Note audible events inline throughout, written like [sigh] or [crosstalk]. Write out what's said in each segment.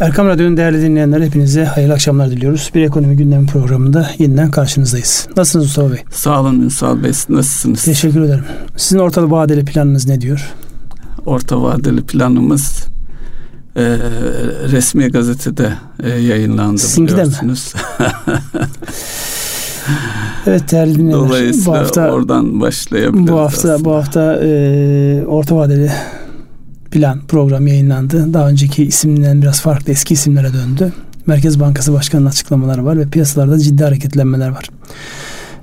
Erkam Radyo'nun değerli dinleyenler hepinize hayırlı akşamlar diliyoruz. Bir ekonomi gündemi programında yeniden karşınızdayız. Nasılsınız Mustafa Bey? Sağ olun Ünsal Bey. Nasılsınız? Teşekkür ederim. Sizin orta vadeli planınız ne diyor? Orta vadeli planımız e, resmi gazetede e, yayınlandı Sizinki biliyorsunuz. [laughs] evet değerli dinleyenler. Dolayısıyla bu hafta, oradan başlayabiliriz. Bu hafta aslında. bu hafta e, orta vadeli plan program yayınlandı. Daha önceki isimden biraz farklı eski isimlere döndü. Merkez Bankası Başkanı'nın açıklamaları var ve piyasalarda ciddi hareketlenmeler var.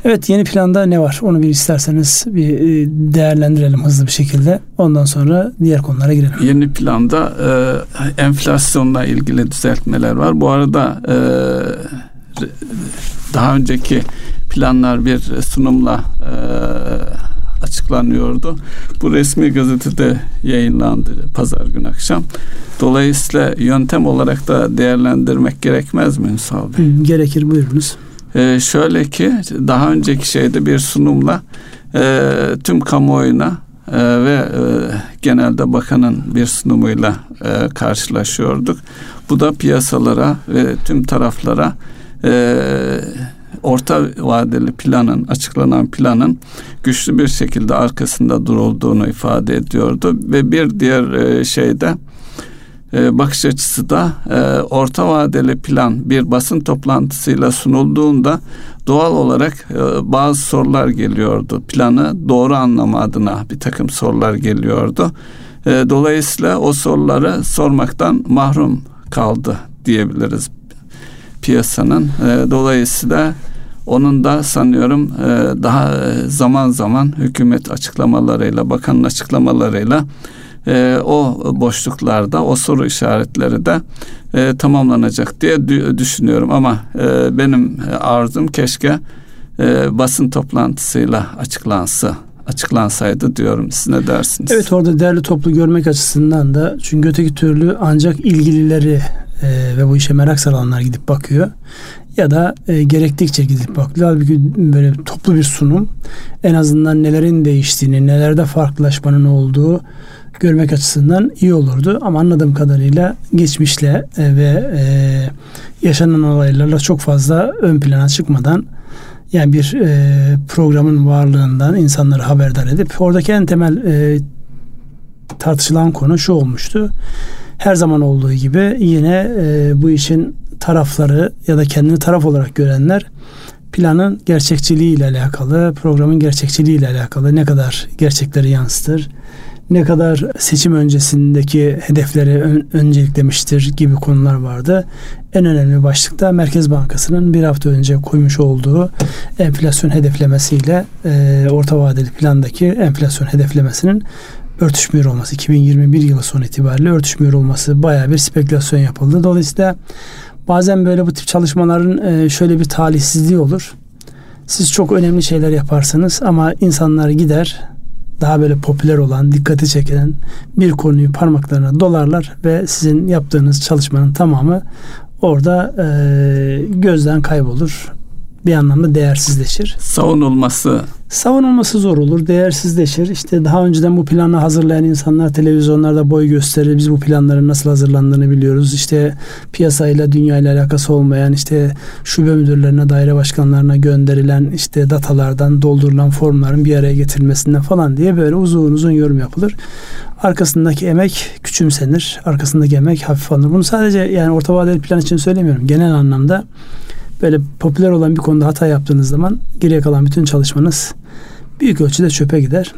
Evet yeni planda ne var? Onu bir isterseniz bir e, değerlendirelim hızlı bir şekilde. Ondan sonra diğer konulara girelim. Yeni planda e, enflasyonla ilgili düzeltmeler var. Bu arada e, daha önceki planlar bir sunumla e, açıklanıyordu. Bu resmi gazetede yayınlandı pazar günü akşam. Dolayısıyla yöntem olarak da değerlendirmek gerekmez mi Ünsal Bey? Gerekir buyurunuz. Ee, şöyle ki daha önceki şeyde bir sunumla e, tüm kamuoyuna e, ve e, genelde bakanın bir sunumuyla e, karşılaşıyorduk. Bu da piyasalara ve tüm taraflara e, orta vadeli planın açıklanan planın güçlü bir şekilde arkasında durulduğunu ifade ediyordu ve bir diğer e, şeyde e, bakış açısı da e, orta vadeli plan bir basın toplantısıyla sunulduğunda doğal olarak e, bazı sorular geliyordu. Planı doğru anlama adına bir takım sorular geliyordu. Dolayısıyla o soruları sormaktan mahrum kaldı diyebiliriz piyasanın. E, dolayısıyla onun da sanıyorum e, daha zaman zaman hükümet açıklamalarıyla, bakanın açıklamalarıyla e, o boşluklarda, o soru işaretleri de e, tamamlanacak diye düşünüyorum. Ama e, benim arzum keşke e, basın toplantısıyla açıklansa açıklansaydı diyorum. Siz ne dersiniz? Evet orada değerli toplu görmek açısından da çünkü öteki türlü ancak ilgilileri e, ve bu işe merak saranlar gidip bakıyor ya da e, gerektikçe gidip bakıyor. Halbuki böyle toplu bir sunum en azından nelerin değiştiğini, nelerde farklılaşmanın olduğu görmek açısından iyi olurdu. Ama anladığım kadarıyla geçmişle e, ve e, yaşanan olaylarla çok fazla ön plana çıkmadan yani bir e, programın varlığından insanları haberdar edip oradaki en temel e, tartışılan konu şu olmuştu. Her zaman olduğu gibi yine e, bu işin tarafları ya da kendini taraf olarak görenler planın gerçekçiliği ile alakalı, programın gerçekçiliği ile alakalı ne kadar gerçekleri yansıtır, ne kadar seçim öncesindeki hedefleri ön, önceliklemiştir gibi konular vardı. En önemli başlıkta Merkez Bankası'nın bir hafta önce koymuş olduğu enflasyon hedeflemesiyle e, orta vadeli plandaki enflasyon hedeflemesinin örtüşmüyor olması 2021 yılı sonu itibariyle örtüşmüyor olması baya bir spekülasyon yapıldı. Dolayısıyla bazen böyle bu tip çalışmaların e, şöyle bir talihsizliği olur. Siz çok önemli şeyler yaparsınız ama insanlar gider daha böyle popüler olan, dikkati çeken bir konuyu parmaklarına dolarlar ve sizin yaptığınız çalışmanın tamamı orada e, gözden kaybolur. Bir anlamda değersizleşir. Savunulması savunulması zor olur, değersizleşir. İşte daha önceden bu planı hazırlayan insanlar televizyonlarda boy gösterir. Biz bu planların nasıl hazırlandığını biliyoruz. İşte piyasayla, dünyayla alakası olmayan işte şube müdürlerine, daire başkanlarına gönderilen işte datalardan doldurulan formların bir araya getirilmesinden falan diye böyle uzun uzun yorum yapılır. Arkasındaki emek küçümsenir. Arkasındaki emek hafif alınır. Bunu sadece yani orta vadeli plan için söylemiyorum. Genel anlamda böyle popüler olan bir konuda hata yaptığınız zaman geriye kalan bütün çalışmanız büyük ölçüde çöpe gider.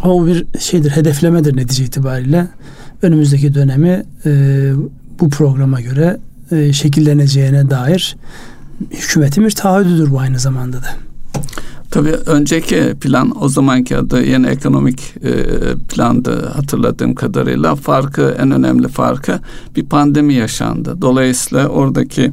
Ama bu bir şeydir, hedeflemedir netice itibariyle. Önümüzdeki dönemi e, bu programa göre e, şekilleneceğine dair hükümetin bir taahhüdüdür bu aynı zamanda da. Tabii önceki plan o zamanki adı yeni ekonomik e, plandı hatırladığım kadarıyla. Farkı en önemli farkı bir pandemi yaşandı. Dolayısıyla oradaki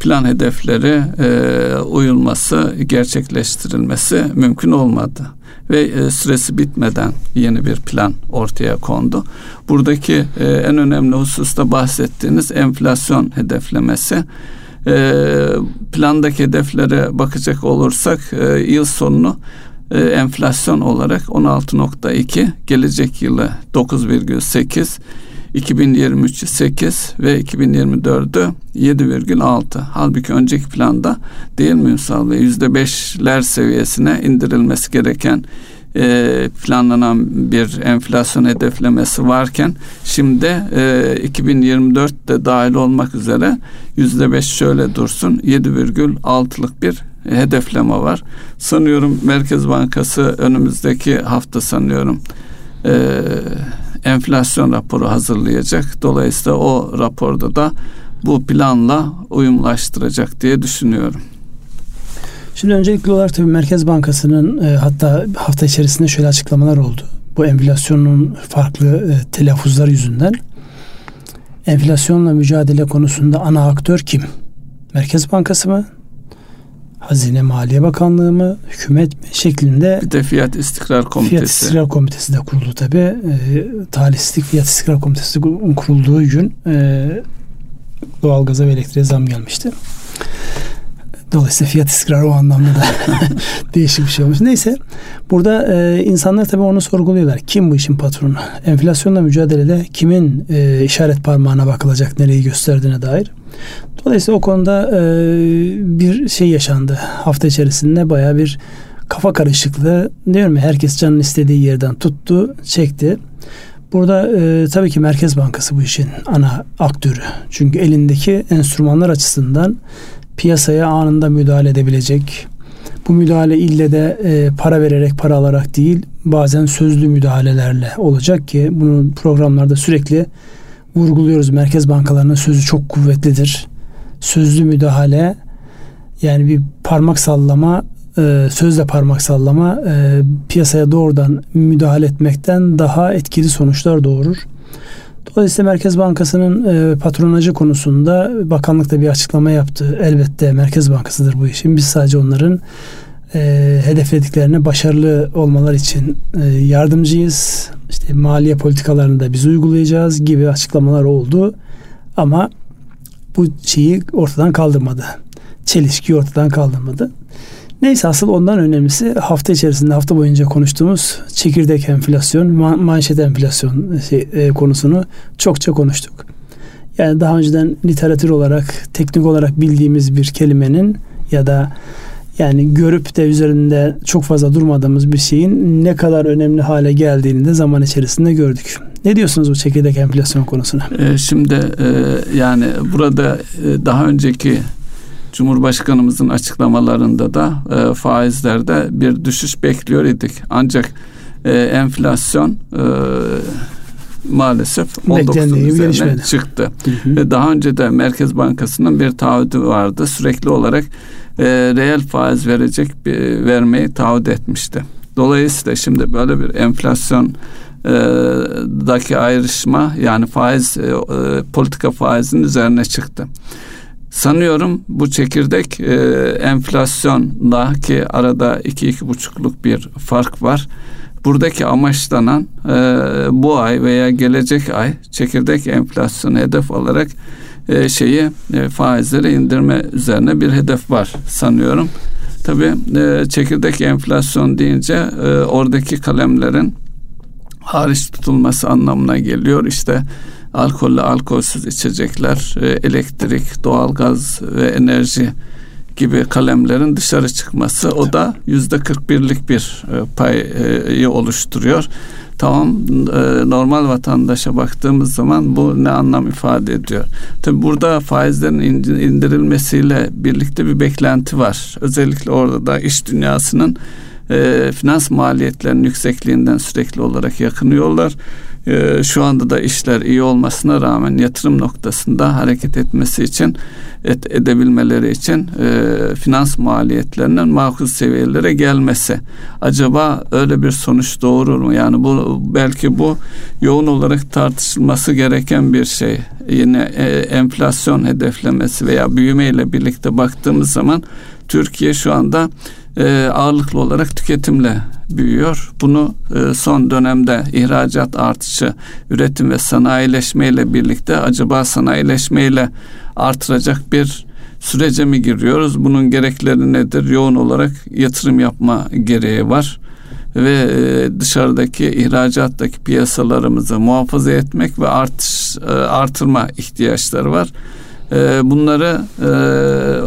plan hedefleri e, uyulması, gerçekleştirilmesi mümkün olmadı ve e, süresi bitmeden yeni bir plan ortaya kondu. Buradaki e, en önemli hususta bahsettiğiniz enflasyon hedeflemesi. E, plandaki hedeflere bakacak olursak e, yıl sonunu e, enflasyon olarak 16.2, gelecek yılı 9,8 2023'ü 8 ve 2024'ü 7,6. Halbuki önceki planda değil mi Ünsal Bey? %5'ler seviyesine indirilmesi gereken e, planlanan bir enflasyon hedeflemesi varken şimdi e, 2024'te dahil olmak üzere yüzde beş şöyle dursun 7,6'lık bir hedefleme var. Sanıyorum Merkez Bankası önümüzdeki hafta sanıyorum e, enflasyon raporu hazırlayacak. Dolayısıyla o raporda da bu planla uyumlaştıracak diye düşünüyorum. Şimdi öncelikli olarak tabii Merkez Bankası'nın e, hatta hafta içerisinde şöyle açıklamalar oldu. Bu enflasyonun farklı e, telaffuzları yüzünden enflasyonla mücadele konusunda ana aktör kim? Merkez Bankası mı? Hazine Maliye Bakanlığı mı, hükümet mi şeklinde bir de Fiyat İstikrar Komitesi. Fiyat İstikrar Komitesi de kuruldu tabi. E, talihsizlik Fiyat İstikrar Komitesi kurulduğu gün e, doğalgaza ve elektriğe zam gelmişti. Dolayısıyla fiyat istikrarı o anlamda da [laughs] değişik bir şey olmuş. Neyse burada e, insanlar tabii onu sorguluyorlar. Kim bu işin patronu? Enflasyonla mücadelede kimin e, işaret parmağına bakılacak nereyi gösterdiğine dair. Dolayısıyla o konuda e, bir şey yaşandı. Hafta içerisinde baya bir kafa karışıklığı diyorum ya herkes canın istediği yerden tuttu, çekti. Burada e, tabii ki Merkez Bankası bu işin ana aktörü. Çünkü elindeki enstrümanlar açısından piyasaya anında müdahale edebilecek. Bu müdahale ille de e, para vererek para alarak değil bazen sözlü müdahalelerle olacak ki bunu programlarda sürekli vurguluyoruz. Merkez bankalarının sözü çok kuvvetlidir. Sözlü müdahale yani bir parmak sallama e, sözle parmak sallama e, piyasaya doğrudan müdahale etmekten daha etkili sonuçlar doğurur. Dolayısıyla Merkez Bankası'nın e, patronajı konusunda bakanlık da bir açıklama yaptı. Elbette Merkez Bankası'dır bu işin. Biz sadece onların hedeflediklerine başarılı olmalar için yardımcıyız. İşte maliye politikalarını da biz uygulayacağız gibi açıklamalar oldu. Ama bu şeyi ortadan kaldırmadı. Çelişkiyi ortadan kaldırmadı. Neyse asıl ondan önemlisi hafta içerisinde hafta boyunca konuştuğumuz çekirdek enflasyon, man- manşet enflasyon şey, e, konusunu çokça konuştuk. Yani daha önceden literatür olarak, teknik olarak bildiğimiz bir kelimenin ya da yani görüp de üzerinde çok fazla durmadığımız bir şeyin ne kadar önemli hale geldiğini de zaman içerisinde gördük. Ne diyorsunuz bu çekirdek enflasyon konusuna? Ee, şimdi e, yani burada e, daha önceki Cumhurbaşkanımızın açıklamalarında da e, faizlerde bir düşüş bekliyor idik. Ancak e, enflasyon e, maalesef 19'un üzerine çıktı. Hı hı. Ve daha önce de Merkez Bankası'nın bir taahhüdü vardı. Sürekli olarak e, reel faiz verecek bir, vermeyi taahhüt etmişti. Dolayısıyla şimdi böyle bir enflasyon e, daki ayrışma yani faiz e, politika faizinin üzerine çıktı. Sanıyorum bu çekirdek e, enflasyonla ki arada iki iki buçukluk bir fark var. Buradaki amaçlanan e, bu ay veya gelecek ay çekirdek enflasyonu hedef olarak e, şeyi e, faizleri indirme üzerine bir hedef var sanıyorum. Tabii e, çekirdek enflasyon deyince e, oradaki kalemlerin hariç tutulması anlamına geliyor. İşte alkollü alkolsüz içecekler, e, elektrik, doğalgaz ve enerji gibi kalemlerin dışarı çıkması o da yüzde 41'lik bir e, payı oluşturuyor. Tamam e, normal vatandaşa baktığımız zaman bu ne anlam ifade ediyor? Tabi burada faizlerin indirilmesiyle birlikte bir beklenti var. Özellikle orada da iş dünyasının e, finans maliyetlerinin yüksekliğinden sürekli olarak yakınıyorlar. E, şu anda da işler iyi olmasına rağmen yatırım noktasında hareket etmesi için et, edebilmeleri için e, finans maliyetlerinin makul seviyelere gelmesi. Acaba öyle bir sonuç doğurur mu? Yani bu belki bu yoğun olarak tartışılması gereken bir şey. Yine e, enflasyon hedeflemesi veya büyüme ile birlikte baktığımız zaman Türkiye şu anda e, ağırlıklı olarak tüketimle büyüyor. Bunu e, son dönemde ihracat artışı, üretim ve sanayileşme ile birlikte acaba sanayileşme ile artıracak bir sürece mi giriyoruz? Bunun gerekleri nedir? Yoğun olarak yatırım yapma gereği var. ve e, dışarıdaki ihracattaki piyasalarımızı muhafaza etmek ve artış e, artırma ihtiyaçları var. E, bunları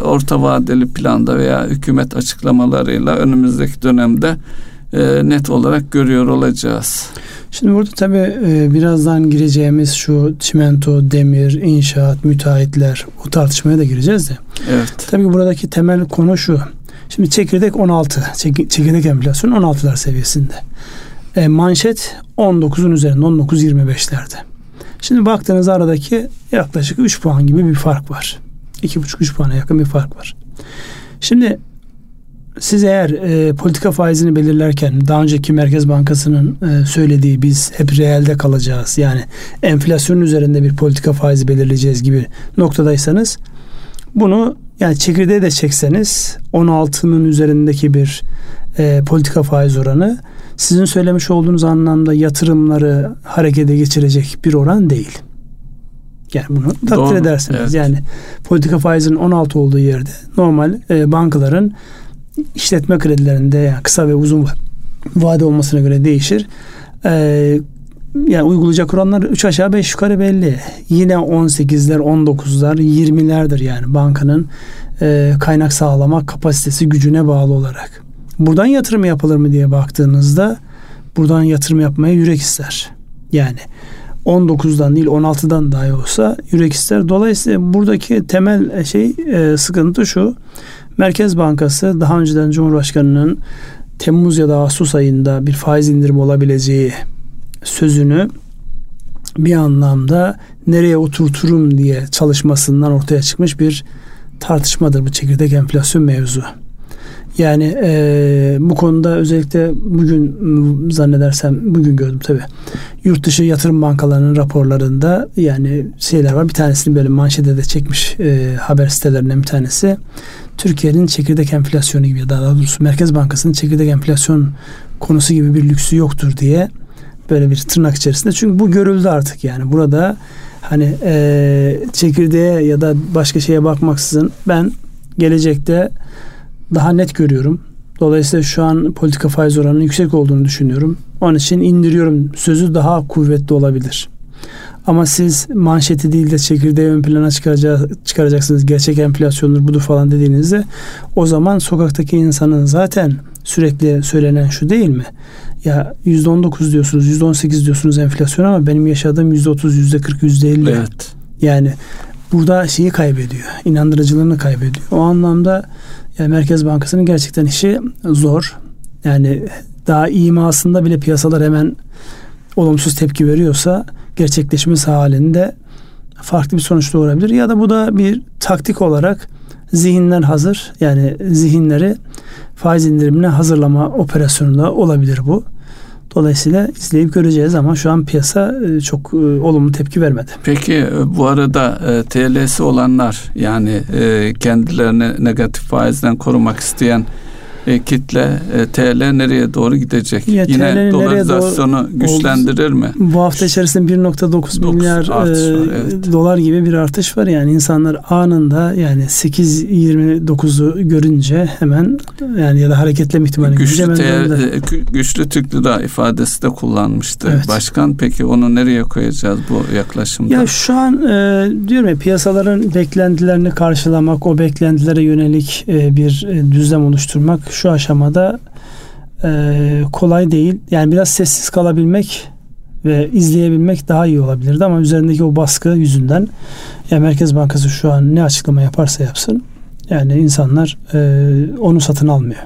orta vadeli planda veya hükümet açıklamalarıyla önümüzdeki dönemde net olarak görüyor olacağız. Şimdi burada tabii birazdan gireceğimiz şu çimento, demir, inşaat, müteahhitler o tartışmaya da gireceğiz de. Evet. Tabii buradaki temel konu şu. Şimdi çekirdek 16. Çekirdek enflasyon 16'lar seviyesinde. E, manşet 19'un üzerinde 19-25'lerde. Şimdi baktığınız aradaki yaklaşık 3 puan gibi bir fark var. 2,5-3 puana yakın bir fark var. Şimdi siz eğer e, politika faizini belirlerken daha önceki Merkez Bankası'nın e, söylediği biz hep reelde kalacağız. Yani enflasyonun üzerinde bir politika faizi belirleyeceğiz gibi noktadaysanız bunu yani çekirdeği de çekseniz 16'nın üzerindeki bir e, politika faiz oranı sizin söylemiş olduğunuz anlamda yatırımları harekete geçirecek bir oran değil. Yani bunu takdir Doğru, edersiniz. Evet. Yani politika faizinin 16 olduğu yerde normal e, bankaların işletme kredilerinde yani kısa ve uzun vade olmasına göre değişir. E, yani uygulayacak oranlar 3 aşağı 5 yukarı belli. Yine 18'ler, 19'lar, 20'lerdir yani bankanın e, kaynak sağlama kapasitesi gücüne bağlı olarak. Buradan yatırım yapılır mı diye baktığınızda buradan yatırım yapmaya yürek ister. Yani 19'dan değil 16'dan dahi olsa yürek ister. Dolayısıyla buradaki temel şey e, sıkıntı şu. Merkez Bankası daha önceden Cumhurbaşkanı'nın Temmuz ya da Ağustos ayında bir faiz indirimi olabileceği sözünü bir anlamda nereye oturturum diye çalışmasından ortaya çıkmış bir tartışmadır bu çekirdek enflasyon mevzu. Yani e, bu konuda özellikle bugün zannedersem bugün gördüm tabi. Yurt dışı yatırım bankalarının raporlarında yani şeyler var. Bir tanesini böyle manşete de çekmiş e, haber sitelerinden bir tanesi. Türkiye'nin çekirdek enflasyonu gibi daha doğrusu Merkez Bankası'nın çekirdek enflasyon konusu gibi bir lüksü yoktur diye böyle bir tırnak içerisinde. Çünkü bu görüldü artık yani. Burada hani e, çekirdeğe ya da başka şeye bakmaksızın ben gelecekte daha net görüyorum. Dolayısıyla şu an politika faiz oranının yüksek olduğunu düşünüyorum. Onun için indiriyorum sözü daha kuvvetli olabilir. Ama siz manşeti değil de çekirdeği ön plana çıkaracaksınız. Gerçek enflasyondur budur falan dediğinizde o zaman sokaktaki insanın zaten sürekli söylenen şu değil mi? Ya %19 diyorsunuz, %18 diyorsunuz enflasyon ama benim yaşadığım %30, %40, %50. Evet. Yani burada şeyi kaybediyor. inandırıcılığını kaybediyor. O anlamda yani Merkez Bankası'nın gerçekten işi zor. Yani daha imasında bile piyasalar hemen olumsuz tepki veriyorsa gerçekleşmesi halinde farklı bir sonuç doğurabilir. Ya da bu da bir taktik olarak zihinler hazır. Yani zihinleri faiz indirimine hazırlama operasyonunda olabilir bu. Dolayısıyla izleyip göreceğiz ama şu an piyasa e, çok e, olumlu tepki vermedi. Peki e, bu arada TL'si olanlar yani kendilerini negatif faizden korumak isteyen e, kitle e, TL nereye doğru gidecek? Ya, Yine dolarizasyonu doğru, güçlendirir mi? Bu hafta içerisinde 1.9 milyar e, var, evet. dolar gibi bir artış var. Yani insanlar anında yani 8.29'u görünce hemen yani ya da hareketleme ihtimali güçlü, görünce te, güçlü Türk lira ifadesi de kullanmıştı. Evet. Başkan peki onu nereye koyacağız bu yaklaşımda? Ya şu an e, diyorum ya piyasaların beklentilerini karşılamak, o beklentilere yönelik e, bir e, düzlem oluşturmak şu aşamada e, kolay değil. Yani biraz sessiz kalabilmek ve izleyebilmek daha iyi olabilirdi ama üzerindeki o baskı yüzünden ya Merkez Bankası şu an ne açıklama yaparsa yapsın yani insanlar e, onu satın almıyor.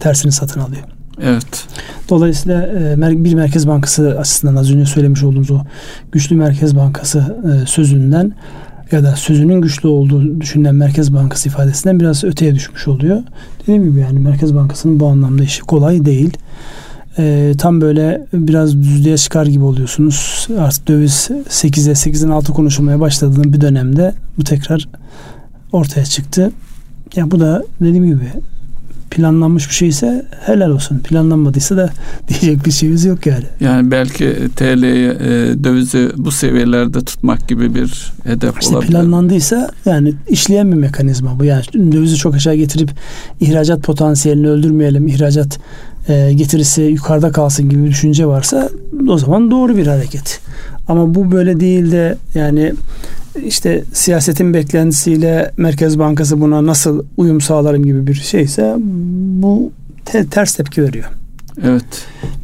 Tersini satın alıyor. Evet. Dolayısıyla e, bir Merkez Bankası açısından az önce söylemiş olduğumuz o güçlü Merkez Bankası e, sözünden ya da sözünün güçlü olduğu düşünülen Merkez Bankası ifadesinden biraz öteye düşmüş oluyor. Dediğim gibi yani Merkez Bankası'nın bu anlamda işi kolay değil. E, tam böyle biraz düzlüğe çıkar gibi oluyorsunuz. Artık döviz 8'e 8'in altı konuşulmaya başladığım bir dönemde bu tekrar ortaya çıktı. Ya bu da dediğim gibi planlanmış bir şeyse helal olsun. Planlanmadıysa da [laughs] diyecek bir şeyimiz yok yani. Yani belki TL'yi e, dövizi bu seviyelerde tutmak gibi bir hedef işte olabilir. Planlandıysa yani işleyen bir mekanizma bu. Yani dövizi çok aşağı getirip ihracat potansiyelini öldürmeyelim. ihracat e, getirisi yukarıda kalsın gibi bir düşünce varsa o zaman doğru bir hareket. Ama bu böyle değil de yani işte siyasetin beklentisiyle Merkez Bankası buna nasıl uyum sağlarım gibi bir şeyse bu te- ters tepki veriyor. Evet.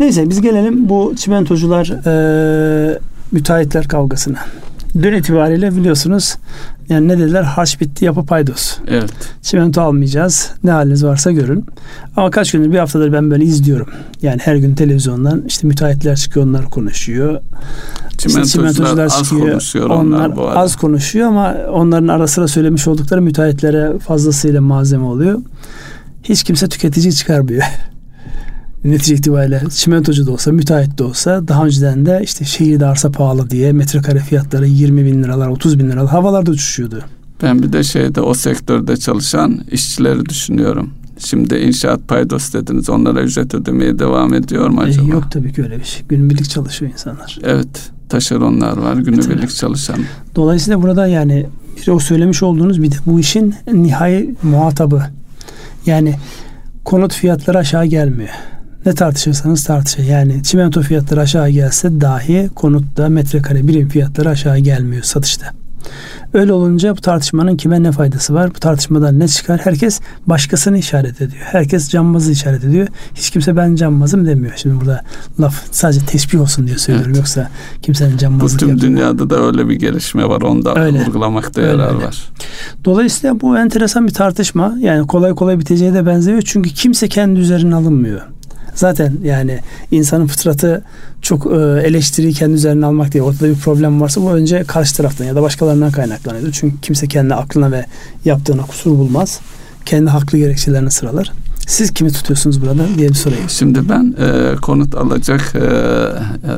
Neyse biz gelelim bu çimentocular e, müteahhitler kavgasına. Dün itibariyle biliyorsunuz yani ne dediler? Harç bitti yapı paydos. Evet. Çimento almayacağız. Ne haliniz varsa görün. Ama kaç gündür bir haftadır ben böyle izliyorum. Yani her gün televizyondan işte müteahhitler çıkıyor onlar konuşuyor. Çimentocular, işte çimentocular az çıkıyor. konuşuyor onlar, onlar bu arada. Az konuşuyor ama onların ara sıra söylemiş oldukları müteahhitlere fazlasıyla malzeme oluyor. Hiç kimse tüketici çıkarmıyor. [laughs] netice itibariyle çimentocu da olsa, müteahhit de olsa daha önceden de işte şehirde arsa pahalı diye metrekare fiyatları 20 bin liralar, 30 bin liralar havalarda uçuşuyordu. Ben bir de şeyde o sektörde çalışan işçileri düşünüyorum. Şimdi inşaat paydos dediniz. Onlara ücret ödemeye devam ediyor mu e, acaba? E, yok tabii ki öyle bir şey. Günübirlik çalışıyor insanlar. Evet. Taşeronlar var. Günübirlik çalışan. Dolayısıyla burada yani bir o söylemiş olduğunuz bir de bu işin nihai muhatabı. Yani konut fiyatları aşağı gelmiyor. Ne tartışırsanız tartışın. Yani çimento fiyatları aşağı gelse dahi konutta metrekare birim fiyatları aşağı gelmiyor satışta. Öyle olunca bu tartışmanın kime ne faydası var? Bu tartışmadan ne çıkar? Herkes başkasını işaret ediyor. Herkes cambazı işaret ediyor. Hiç kimse ben cambazım demiyor. Şimdi burada laf sadece teşbih olsun diye söylüyorum. Evet. Yoksa kimsenin cambazı Bu tüm yapmıyor. dünyada da öyle bir gelişme var. Onu da öyle. vurgulamakta öyle, yarar öyle. var. Dolayısıyla bu enteresan bir tartışma. Yani kolay kolay biteceğe de benzemiyor. Çünkü kimse kendi üzerine alınmıyor. Zaten yani insanın fıtratı çok e, eleştiriyi kendi üzerine almak diye ortada bir problem varsa bu önce karşı taraftan ya da başkalarından kaynaklanıyor. Çünkü kimse kendi aklına ve yaptığına kusur bulmaz. Kendi haklı gerekçelerini sıralar. Siz kimi tutuyorsunuz burada diye bir sorayım. Şimdi ben e, konut alacak e, e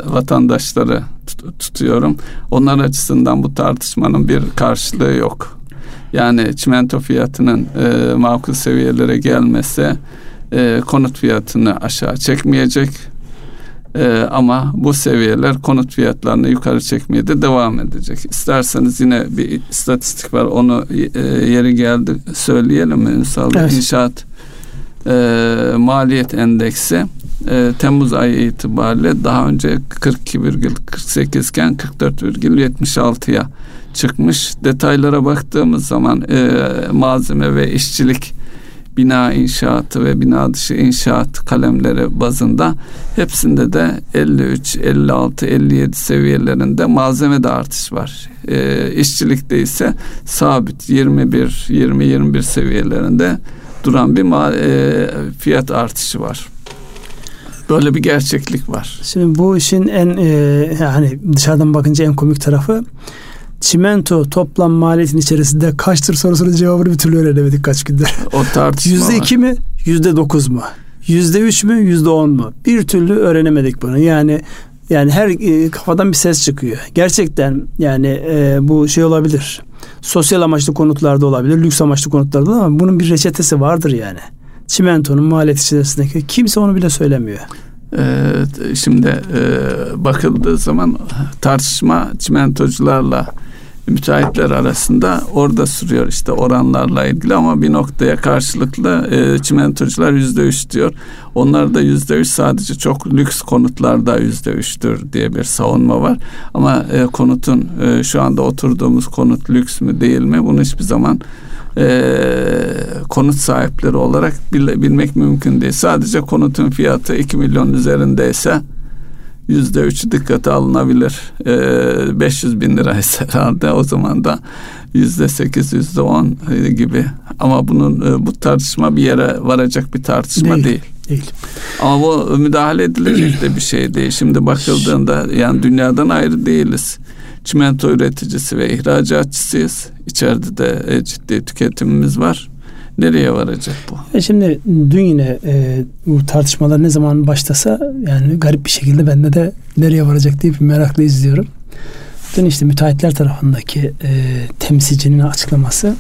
vatandaşları tut, tutuyorum. Onlar açısından bu tartışmanın bir karşılığı yok. Yani çimento fiyatının e, makul seviyelere gelmesi e, konut fiyatını aşağı çekmeyecek. E, ama bu seviyeler konut fiyatlarını yukarı çekmeye de devam edecek. İsterseniz yine bir istatistik var. Onu e, yeri geldi söyleyelim mi Ünsal? Evet. İnşaat e, maliyet endeksi e, Temmuz ayı itibariyle daha önce 42,48 iken 44,76'ya çıkmış. Detaylara baktığımız zaman e, malzeme ve işçilik bina inşaatı ve bina dışı inşaat kalemleri bazında hepsinde de 53, 56, 57 seviyelerinde malzeme de artış var. E, işçilikte ise sabit 21, 20, 21 seviyelerinde duran bir mal, e, fiyat artışı var. Böyle bir gerçeklik var. Şimdi bu işin en e, yani dışarıdan bakınca en komik tarafı çimento toplam maliyetin içerisinde kaçtır sorusunun cevabını bir türlü öğrenemedik kaç gündür. O tartışma Yüzde iki mi? Yüzde dokuz mu? Yüzde üç mü? Yüzde on mu? Bir türlü öğrenemedik bunu. Yani yani her e, kafadan bir ses çıkıyor. Gerçekten yani e, bu şey olabilir. Sosyal amaçlı konutlarda olabilir, lüks amaçlı konutlarda da ama bunun bir reçetesi vardır yani. Çimentonun maliyet içerisindeki kimse onu bile söylemiyor. Ee, şimdi e, bakıldığı zaman tartışma çimentocularla müteahhitler arasında orada sürüyor işte oranlarla ilgili ama bir noktaya karşılıklı e, çimentocular yüzde üç diyor. Onlar da yüzde üç sadece çok lüks konutlarda yüzde üçtür diye bir savunma var. Ama e, konutun e, şu anda oturduğumuz konut lüks mü değil mi bunu hiçbir zaman e, konut sahipleri olarak bilmek mümkün değil. Sadece konutun fiyatı 2 milyon üzerindeyse yüzde üç dikkate alınabilir. E, 500 bin lira [laughs] herhalde o zaman da yüzde sekiz, yüzde on gibi. Ama bunun e, bu tartışma bir yere varacak bir tartışma değil. değil. Değil. Ama bu müdahale edilecek de bir şey değil. Şimdi bakıldığında yani dünyadan ayrı değiliz çimento üreticisi ve ihracatçısıyız. İçeride de e, ciddi tüketimimiz var. Nereye varacak bu? E şimdi dün yine e, bu tartışmalar ne zaman başlasa yani garip bir şekilde bende de nereye varacak diye bir merakla izliyorum. Dün işte müteahhitler tarafındaki e, temsilcinin açıklaması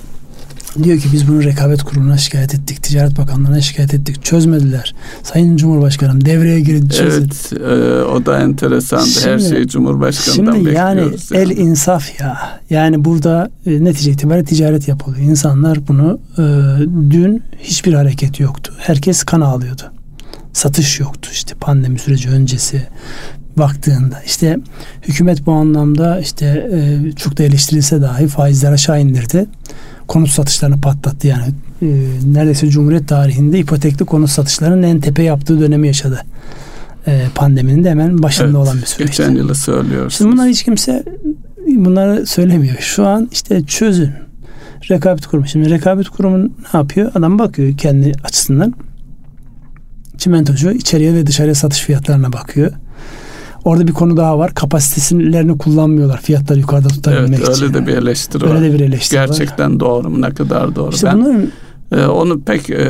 Diyor ki biz bunu rekabet kurumuna şikayet ettik. Ticaret Bakanlığı'na şikayet ettik. Çözmediler. Sayın Cumhurbaşkanım devreye girin çözün. Evet e, o da enteresandı. Şimdi, Her şeyi Cumhurbaşkanı'ndan şimdi bekliyoruz. Yani, yani el insaf ya. Yani burada e, netice itibariyle ticaret yapılıyor. İnsanlar bunu e, dün hiçbir hareket yoktu. Herkes kan ağlıyordu. Satış yoktu işte pandemi süreci öncesi baktığında işte hükümet bu anlamda işte e, çok da eleştirilse dahi faizler aşağı indirdi. Konut satışlarını patlattı yani e, neredeyse Cumhuriyet tarihinde ipotekli konut satışlarının en tepe yaptığı dönemi yaşadı. E, pandeminin de hemen başında evet, olan bir süreç. Geçen yılı söylüyorsunuz. Şimdi bunlar hiç kimse bunları söylemiyor. Şu an işte çözün. Rekabet kurumu. Şimdi rekabet kurumu ne yapıyor? Adam bakıyor kendi açısından. Çimentocu içeriye ve dışarıya satış fiyatlarına bakıyor. Orada bir konu daha var. Kapasitelerini kullanmıyorlar. Fiyatları yukarıda tutabilmek evet, için. Öyle de bir eleştiri öyle var. Öyle de bir eleştiri Gerçekten var. doğru mu? Ne kadar doğru? İşte ben, bunların e, onu pek e,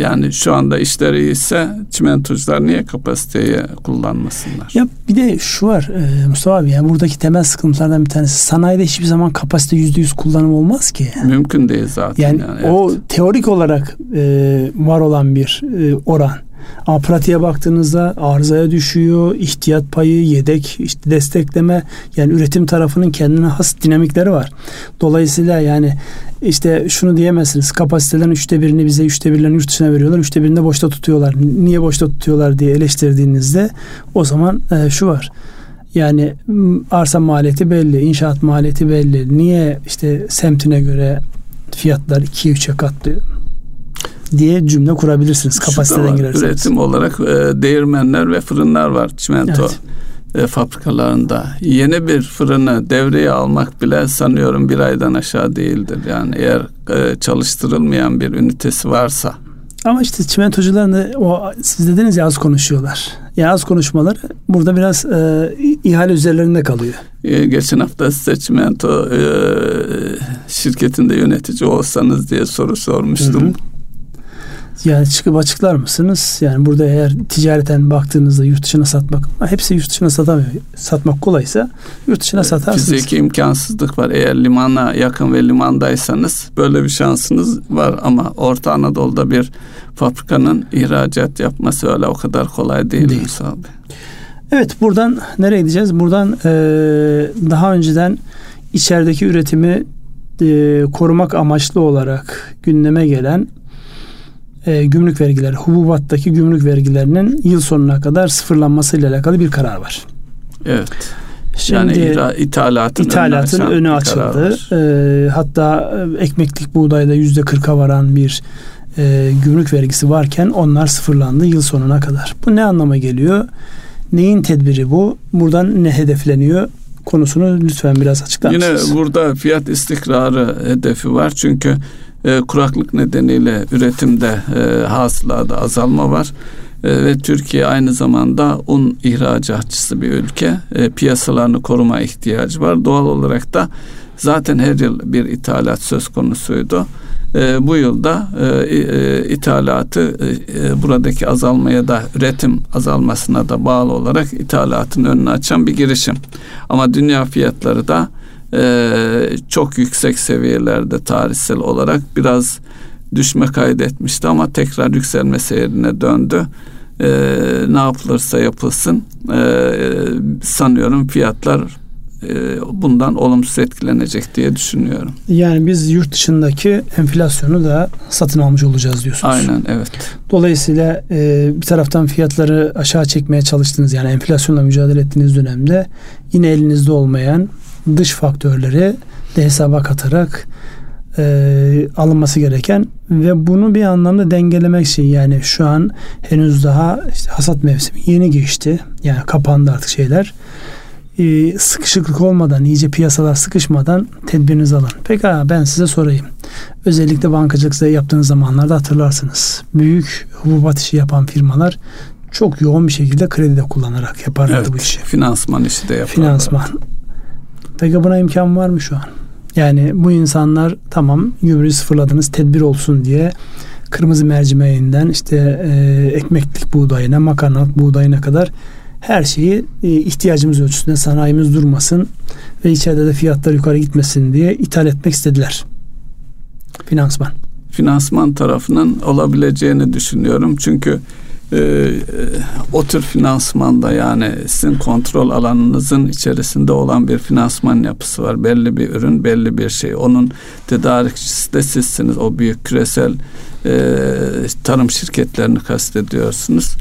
yani şu anda işleri ise çimentocular niye kapasiteyi kullanmasınlar? Ya bir de şu var e, Mustafa abi yani buradaki temel sıkıntılardan bir tanesi sanayide hiçbir zaman kapasite yüzde yüz kullanım olmaz ki. Mümkün değil zaten. Yani, yani o evet. teorik olarak e, var olan bir e, oran. Ama pratiğe baktığınızda arızaya düşüyor, ihtiyat payı, yedek, işte destekleme yani üretim tarafının kendine has dinamikleri var. Dolayısıyla yani işte şunu diyemezsiniz kapasitelerin üçte birini bize üçte birlerini yurt dışına veriyorlar. Üçte birini de boşta tutuyorlar. Niye boşta tutuyorlar diye eleştirdiğinizde o zaman e, şu var. Yani arsa maliyeti belli, inşaat maliyeti belli. Niye işte semtine göre fiyatlar 2'ye 3'e katlıyor? Diye cümle kurabilirsiniz kapasiteden girerseniz. Üretim olarak e, değirmenler ve fırınlar var çimento evet. e, fabrikalarında. Yeni bir fırını devreye almak bile sanıyorum bir aydan aşağı değildir. Yani eğer e, çalıştırılmayan bir ünitesi varsa. Ama işte çimentocuların da o siz dediniz ya az konuşuyorlar. Ya az konuşmaları burada biraz e, ihale üzerlerinde kalıyor. E, geçen hafta size çimento e, şirketinde yönetici olsanız diye soru sormuştum. Hı hı. Yani çıkıp açıklar mısınız? Yani burada eğer ticareten baktığınızda yurt dışına satmak hepsi yurt dışına satamıyor. Satmak kolaysa yurt dışına satarsınız. Fiziki imkansızlık var. Eğer limana yakın ve limandaysanız böyle bir şansınız var ama Orta Anadolu'da bir fabrikanın ihracat yapması öyle o kadar kolay değil, değil. Musa abi. Evet buradan nereye gideceğiz? Buradan e, daha önceden içerideki üretimi e, korumak amaçlı olarak gündeme gelen e, gümrük vergileri, hububattaki gümrük vergilerinin yıl sonuna kadar sıfırlanması ile alakalı bir karar var. Evet. Şimdi yani ira, ithalatın, ithalatın önü, önü açıldı. E, hatta e, ekmeklik buğdayda yüzde kırka varan bir e, gümrük vergisi varken onlar sıfırlandı yıl sonuna kadar. Bu ne anlama geliyor? Neyin tedbiri bu? Buradan ne hedefleniyor? konusunu lütfen biraz açıklar mısınız? Yine burada fiyat istikrarı hedefi var. Çünkü e, kuraklık nedeniyle üretimde e, hasılada azalma var. E, ve Türkiye aynı zamanda un ihracatçısı bir ülke. E, piyasalarını koruma ihtiyacı var. Doğal olarak da zaten her yıl bir ithalat söz konusuydu. E, bu yılda e, e, ithalatı e, e, buradaki azalmaya da üretim azalmasına da bağlı olarak ithalatın önünü açan bir girişim. Ama dünya fiyatları da e, çok yüksek seviyelerde tarihsel olarak biraz düşme kaydetmişti ama tekrar yükselme seyrine döndü. E, ne yapılırsa yapılsın e, sanıyorum fiyatlar e, bundan olumsuz etkilenecek diye düşünüyorum. Yani biz yurt dışındaki enflasyonu da satın almış olacağız diyorsunuz. Aynen evet. Dolayısıyla e, bir taraftan fiyatları aşağı çekmeye çalıştığınız yani enflasyonla mücadele ettiğiniz dönemde yine elinizde olmayan dış faktörleri de hesaba katarak e, alınması gereken ve bunu bir anlamda dengelemek için yani şu an henüz daha işte hasat mevsimi yeni geçti. Yani kapandı artık şeyler. E, sıkışıklık olmadan, iyice piyasalar sıkışmadan tedbirinizi alın. Pekala ben size sorayım. Özellikle bankacılıkta yaptığınız zamanlarda hatırlarsınız. Büyük hububat işi yapan firmalar çok yoğun bir şekilde kredi de kullanarak yaparlardı evet, bu işi. Finansman işi de yaparlar. Finansman. Peki buna imkan var mı şu an? Yani bu insanlar tamam gübreyi sıfırladınız tedbir olsun diye kırmızı mercimeğinden işte e, ekmeklik buğdayına, makarnalık buğdayına kadar her şeyi e, ihtiyacımız ölçüsünde sanayimiz durmasın ve içeride de fiyatlar yukarı gitmesin diye ithal etmek istediler. Finansman. Finansman tarafının olabileceğini düşünüyorum. Çünkü e, o tür finansmanda yani sizin kontrol alanınızın içerisinde olan bir finansman yapısı var. Belli bir ürün, belli bir şey. Onun tedarikçisi de sizsiniz. O büyük küresel e, tarım şirketlerini kastediyorsunuz.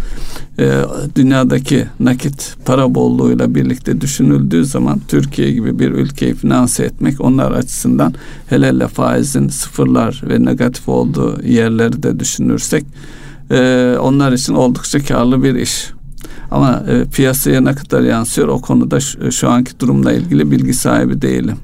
E, dünyadaki nakit para bolluğuyla birlikte düşünüldüğü zaman Türkiye gibi bir ülkeyi finanse etmek onlar açısından hele hele faizin sıfırlar ve negatif olduğu yerleri de düşünürsek e, onlar için oldukça karlı bir iş. Ama e, piyasaya ne kadar yansıyor o konuda şu, şu anki durumla ilgili bilgi sahibi değilim.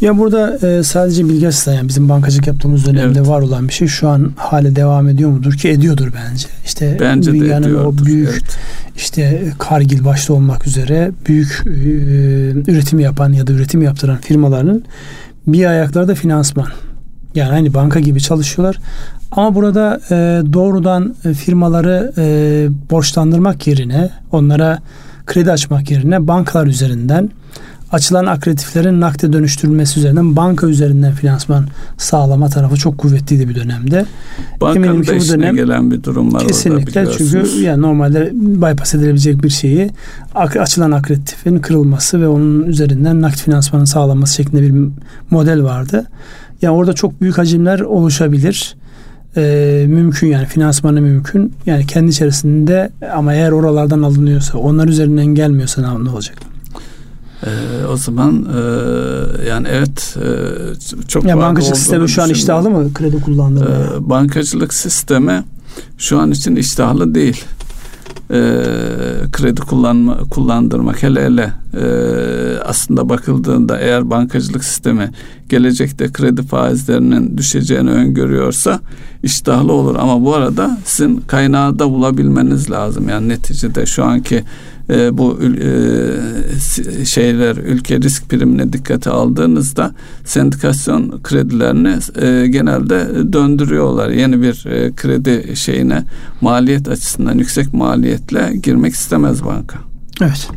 Ya burada e, sadece bilgi açısından yani bizim bankacılık yaptığımız dönemde evet. var olan bir şey şu an hale devam ediyor mudur ki ediyordur bence. İşte bence dünyanın de ediyordur, o büyük evet. işte Kargil başta olmak üzere büyük e, üretim yapan ya da üretim yaptıran firmaların bir ayaklarda finansman. Yani hani banka gibi çalışıyorlar. Ama burada e, doğrudan e, firmaları e, borçlandırmak yerine onlara kredi açmak yerine bankalar üzerinden açılan akreditiflerin nakde dönüştürülmesi üzerinden banka üzerinden finansman sağlama tarafı çok kuvvetliydi bir dönemde. Bankanın Eminim ki bu dönem gelen bir durum var Kesinlikle çünkü yani normalde bypass edilebilecek bir şeyi açılan akreditifin kırılması ve onun üzerinden nakit finansmanın sağlanması şeklinde bir model vardı. Yani orada çok büyük hacimler oluşabilir. Ee, mümkün yani finansmanı mümkün. Yani kendi içerisinde ama eğer oralardan alınıyorsa onlar üzerinden gelmiyorsa ne olacak? Ee, o zaman e, yani evet e, çok ya bankacılık sistemi şu an iştahlı mı kredi kullandırmaya? Ee, bankacılık sistemi şu an için iştahlı değil. Ee, kredi kullanma kullandırmak hele hele e, aslında bakıldığında eğer bankacılık sistemi gelecekte kredi faizlerinin düşeceğini öngörüyorsa iştahlı olur ama bu arada sizin kaynağı da bulabilmeniz lazım yani neticede şu anki e, bu e, şeyler ülke risk primine dikkate aldığınızda sendikasyon kredilerini e, genelde döndürüyorlar. Yeni bir e, kredi şeyine maliyet açısından yüksek maliyetle girmek istemez banka. Evet.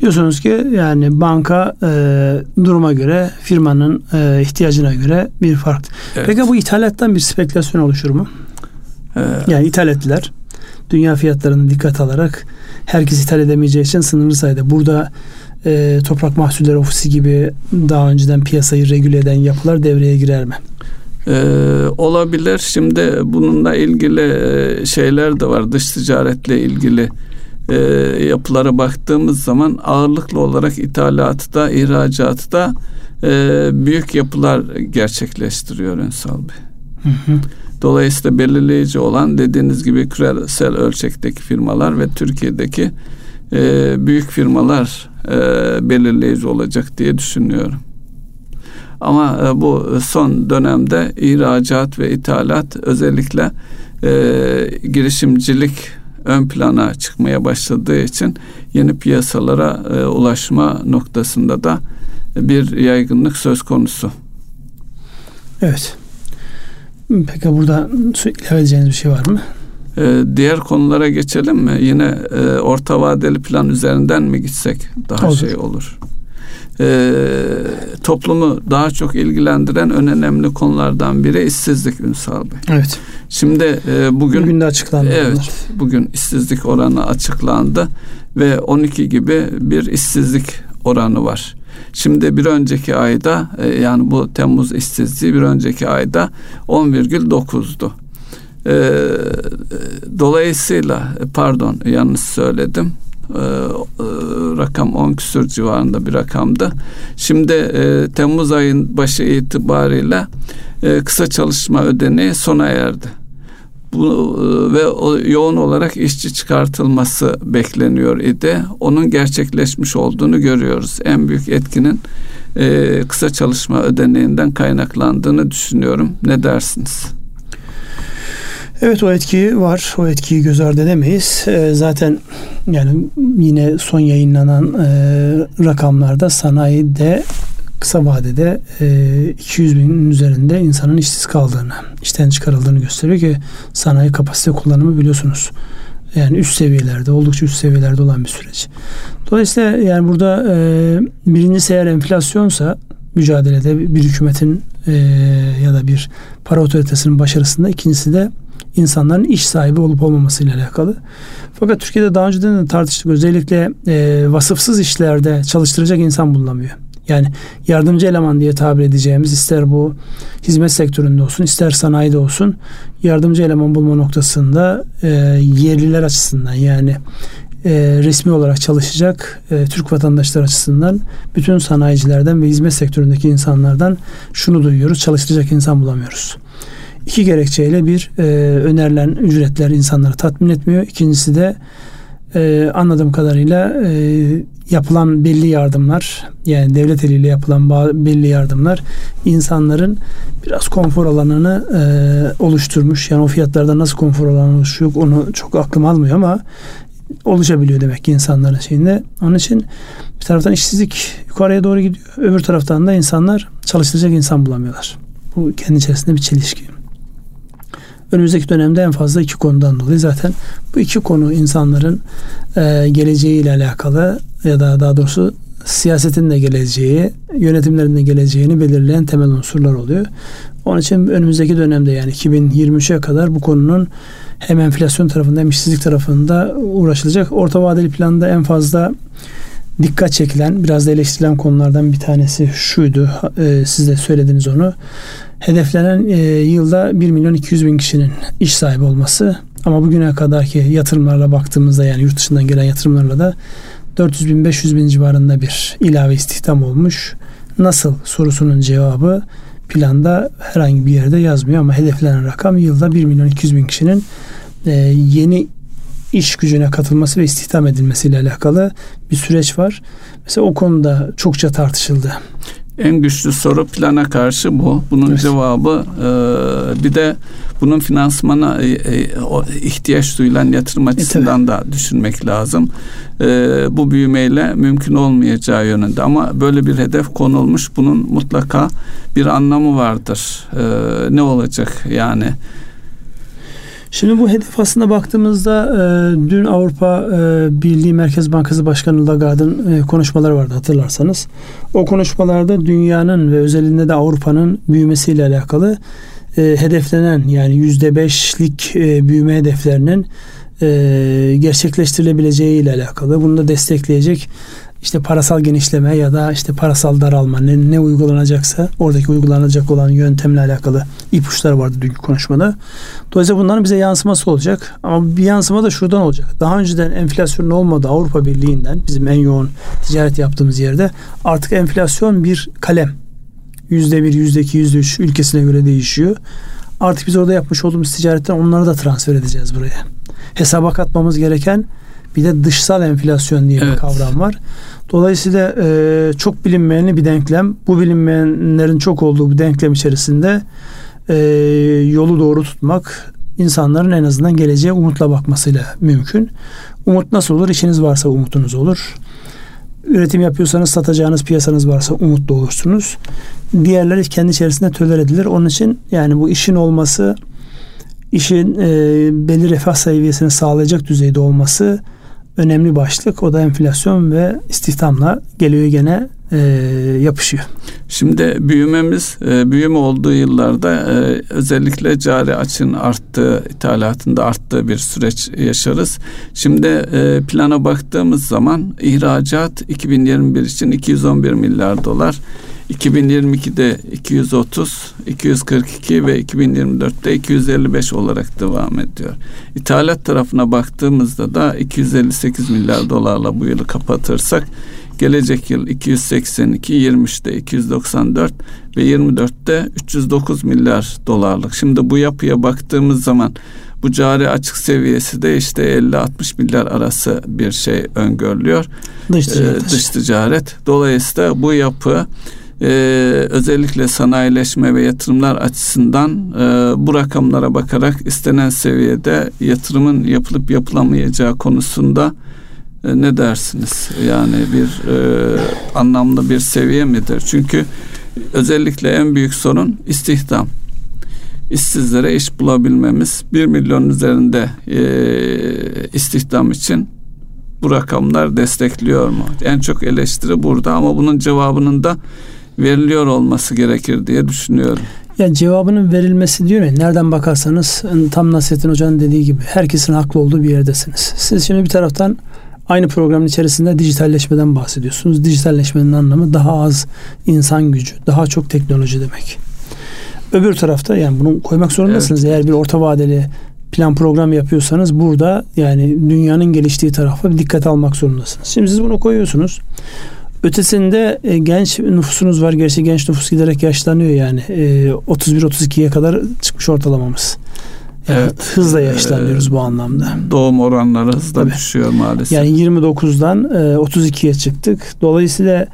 Diyorsunuz ki yani banka e, duruma göre firmanın e, ihtiyacına göre bir fark. Evet. Peki bu ithalattan bir spekülasyon oluşur mu? Ee, yani ithal ettiler. Dünya fiyatlarını dikkat alarak herkes ithal edemeyeceği için sınırlı sayıda. Burada e, Toprak Mahsulleri Ofisi gibi daha önceden piyasayı regüle eden yapılar devreye girer mi? Ee, olabilir. Şimdi bununla ilgili e, şeyler de var. Dış ticaretle ilgili e, yapılara baktığımız zaman ağırlıklı olarak ithalatı da ihracatı da e, büyük yapılar gerçekleştiriyor Ünsal Bey. Dolayısıyla belirleyici olan dediğiniz gibi küresel ölçekteki firmalar ve Türkiye'deki e, büyük firmalar e, belirleyici olacak diye düşünüyorum. Ama e, bu son dönemde ihracat ve ithalat özellikle e, girişimcilik ön plana çıkmaya başladığı için yeni piyasalara e, ulaşma noktasında da bir yaygınlık söz konusu. Evet. Peki burada ilave edeceğiniz bir şey var mı? Ee, diğer konulara geçelim mi? Yine e, orta vadeli plan üzerinden mi gitsek daha olur. şey olur. Ee, toplumu daha çok ilgilendiren en önemli konulardan biri işsizlik Ünsal Bey. Evet. Şimdi e, bugün bugün de açıklandı. Evet. Bunlar. Bugün işsizlik oranı açıklandı ve 12 gibi bir işsizlik oranı var. Şimdi bir önceki ayda e, yani bu Temmuz işsizliği bir önceki ayda 10,9'du. E, dolayısıyla pardon yanlış söyledim. E, rakam 10 küsur civarında bir rakamdı. Şimdi Temmuz ayın başı itibariyle kısa çalışma ödeneği sona erdi bu e, ve o yoğun olarak işçi çıkartılması bekleniyor idi. Onun gerçekleşmiş olduğunu görüyoruz. En büyük etkinin e, kısa çalışma ödeneğinden kaynaklandığını düşünüyorum. Ne dersiniz? Evet o etki var. O etkiyi göz ardı edemeyiz. E, zaten yani yine son yayınlanan e, rakamlarda sanayide kısa vadede e, 200 binin üzerinde insanın işsiz kaldığını, işten çıkarıldığını gösteriyor ki sanayi kapasite kullanımı biliyorsunuz. Yani üst seviyelerde, oldukça üst seviyelerde olan bir süreç. Dolayısıyla yani burada e, birincisi eğer enflasyonsa mücadelede bir hükümetin e, ya da bir para otoritesinin başarısında ikincisi de insanların iş sahibi olup olmaması ile alakalı. Fakat Türkiye'de daha önceden de tartıştık. Özellikle e, vasıfsız işlerde çalıştıracak insan bulunamıyor Yani yardımcı eleman diye tabir edeceğimiz ister bu hizmet sektöründe olsun ister sanayide olsun yardımcı eleman bulma noktasında e, yerliler açısından yani e, resmi olarak çalışacak e, Türk vatandaşlar açısından bütün sanayicilerden ve hizmet sektöründeki insanlardan şunu duyuyoruz çalıştıracak insan bulamıyoruz. İki gerekçeyle bir e, önerilen ücretler insanları tatmin etmiyor. İkincisi de e, anladığım kadarıyla e, yapılan belli yardımlar yani devlet eliyle yapılan belli yardımlar insanların biraz konfor alanını e, oluşturmuş. Yani o fiyatlarda nasıl konfor alanı oluşuyor onu çok aklım almıyor ama oluşabiliyor demek ki insanların şeyinde. Onun için bir taraftan işsizlik yukarıya doğru gidiyor. Öbür taraftan da insanlar çalıştıracak insan bulamıyorlar. Bu kendi içerisinde bir çelişki. Önümüzdeki dönemde en fazla iki konudan dolayı zaten bu iki konu insanların e, geleceğiyle alakalı ya da daha doğrusu siyasetin de geleceği, yönetimlerin de geleceğini belirleyen temel unsurlar oluyor. Onun için önümüzdeki dönemde yani 2023'e kadar bu konunun hem enflasyon tarafında hem işsizlik tarafında uğraşılacak. Orta vadeli planda en fazla dikkat çekilen, biraz da eleştirilen konulardan bir tanesi şuydu. E, siz de söylediniz onu. Hedeflenen e, yılda 1 milyon 200 bin kişinin iş sahibi olması. Ama bugüne kadarki yatırımlarla baktığımızda yani yurt dışından gelen yatırımlarla da 400 bin 500 bin civarında bir ilave istihdam olmuş. Nasıl sorusunun cevabı planda herhangi bir yerde yazmıyor ama hedeflenen rakam yılda 1 milyon 200 bin kişinin e, yeni iş gücüne katılması ve istihdam edilmesiyle alakalı bir süreç var. Mesela o konuda çokça tartışıldı. En güçlü soru plana karşı bu. Bunun evet. cevabı e, bir de bunun finansmana e, e, ihtiyaç duyulan yatırım açısından e, da düşünmek lazım. E, bu büyümeyle mümkün olmayacağı yönünde ama böyle bir hedef konulmuş. Bunun mutlaka bir anlamı vardır. E, ne olacak yani? Şimdi bu hedef aslında baktığımızda e, dün Avrupa e, Birliği Merkez Bankası Başkanı Lagarde'ın e, konuşmaları vardı hatırlarsanız. O konuşmalarda dünyanın ve özelinde de Avrupa'nın büyümesiyle alakalı e, hedeflenen yani yüzde beşlik e, büyüme hedeflerinin e, gerçekleştirilebileceği ile alakalı. Bunu da destekleyecek işte parasal genişleme ya da işte parasal daralma ne, ne uygulanacaksa oradaki uygulanacak olan yöntemle alakalı ipuçları vardı dünkü konuşmada. Dolayısıyla bunların bize yansıması olacak. Ama bir yansıma da şuradan olacak. Daha önceden enflasyonun olmadığı Avrupa Birliği'nden bizim en yoğun ticaret yaptığımız yerde artık enflasyon bir kalem. Yüzde bir, yüzde iki, yüzde üç ülkesine göre değişiyor. Artık biz orada yapmış olduğumuz ticaretten onları da transfer edeceğiz buraya. Hesaba katmamız gereken bir de dışsal enflasyon diye evet. bir kavram var. Dolayısıyla e, çok bilinmeyenli bir denklem. Bu bilinmeyenlerin çok olduğu bu denklem içerisinde e, yolu doğru tutmak insanların en azından geleceğe umutla bakmasıyla mümkün. Umut nasıl olur? İşiniz varsa umutunuz olur. Üretim yapıyorsanız satacağınız piyasanız varsa umutlu olursunuz. Diğerleri kendi içerisinde töler edilir. Onun için yani bu işin olması işin e, belli refah seviyesini sağlayacak düzeyde olması önemli başlık. O da enflasyon ve istihdamla geliyor gene e, yapışıyor. Şimdi büyümemiz e, büyüme olduğu yıllarda e, özellikle cari açın arttığı, ithalatında arttığı bir süreç yaşarız. Şimdi plana baktığımız zaman ihracat 2021 için 211 milyar dolar. 2022'de 230, 242 ve 2024'te 255 olarak devam ediyor. İthalat tarafına baktığımızda da 258 milyar dolarla bu yılı kapatırsak gelecek yıl 282, 23'te 294 ve 24'te 309 milyar dolarlık. Şimdi bu yapıya baktığımız zaman bu cari açık seviyesi de işte 50-60 milyar arası bir şey öngörülüyor. Dış ticaret. Ee, dış ticaret. Dolayısıyla bu yapı e, özellikle sanayileşme ve yatırımlar açısından e, bu rakamlara bakarak istenen seviyede yatırımın yapılıp yapılamayacağı konusunda e, ne dersiniz? Yani bir e, anlamlı bir seviye midir? Çünkü özellikle en büyük sorun istihdam. İşsizlere iş bulabilmemiz bir milyon üzerinde e, istihdam için bu rakamlar destekliyor mu? En çok eleştiri burada ama bunun cevabının da veriliyor olması gerekir diye düşünüyorum. Ya cevabının verilmesi diyor ya nereden bakarsanız tam Nasrettin Hoca'nın dediği gibi herkesin haklı olduğu bir yerdesiniz. Siz şimdi bir taraftan Aynı programın içerisinde dijitalleşmeden bahsediyorsunuz. Dijitalleşmenin anlamı daha az insan gücü, daha çok teknoloji demek. Öbür tarafta yani bunu koymak zorundasınız. Evet. Eğer bir orta vadeli plan program yapıyorsanız burada yani dünyanın geliştiği tarafa dikkat almak zorundasınız. Şimdi siz bunu koyuyorsunuz. Ötesinde e, genç nüfusunuz var. Gerçi genç nüfus giderek yaşlanıyor yani. E, 31-32'ye kadar çıkmış ortalamamız. Yani evet. Hızla yaşlanıyoruz ee, bu anlamda. Doğum oranları hızla Tabii. düşüyor maalesef. Yani 29'dan e, 32'ye çıktık. Dolayısıyla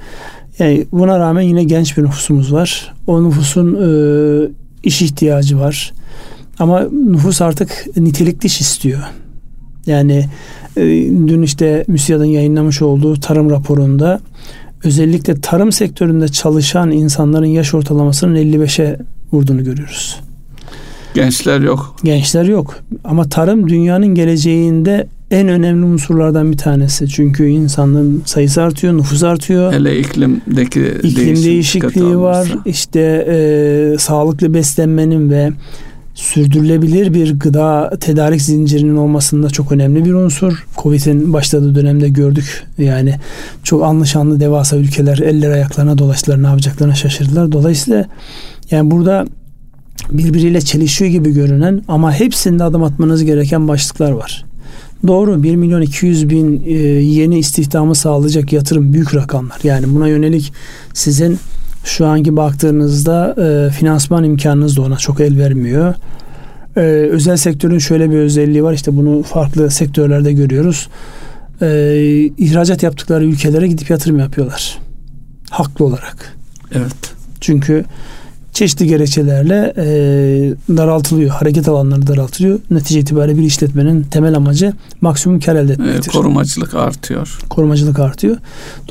yani buna rağmen yine genç bir nüfusumuz var. O nüfusun e, iş ihtiyacı var. Ama nüfus artık nitelikli iş istiyor. Yani e, dün işte MÜSİAD'ın yayınlamış olduğu tarım raporunda özellikle tarım sektöründe çalışan insanların yaş ortalamasının 55'e vurduğunu görüyoruz. Gençler yok. Gençler yok. Ama tarım dünyanın geleceğinde en önemli unsurlardan bir tanesi. Çünkü insanların sayısı artıyor, nüfus artıyor. Hele iklimdeki iklim değişikliği var. İşte e, sağlıklı beslenmenin ve sürdürülebilir bir gıda tedarik zincirinin olmasında çok önemli bir unsur. Covid'in başladığı dönemde gördük. Yani çok anlaşanlı devasa ülkeler eller ayaklarına dolaştılar, ne yapacaklarına şaşırdılar. Dolayısıyla yani burada birbiriyle çelişiyor gibi görünen ama hepsinde adım atmanız gereken başlıklar var. Doğru 1 milyon 200 bin e, yeni istihdamı sağlayacak yatırım büyük rakamlar. Yani buna yönelik sizin şu anki baktığınızda e, finansman imkanınız da ona çok el vermiyor. E, özel sektörün şöyle bir özelliği var. İşte bunu farklı sektörlerde görüyoruz. E, ihracat yaptıkları ülkelere gidip yatırım yapıyorlar. Haklı olarak. Evet. Çünkü çeşitli gerekçelerle e, daraltılıyor. Hareket alanları daraltılıyor. Netice itibariyle bir işletmenin temel amacı maksimum kar elde etmektir. E, korumacılık artıyor. Korumacılık artıyor.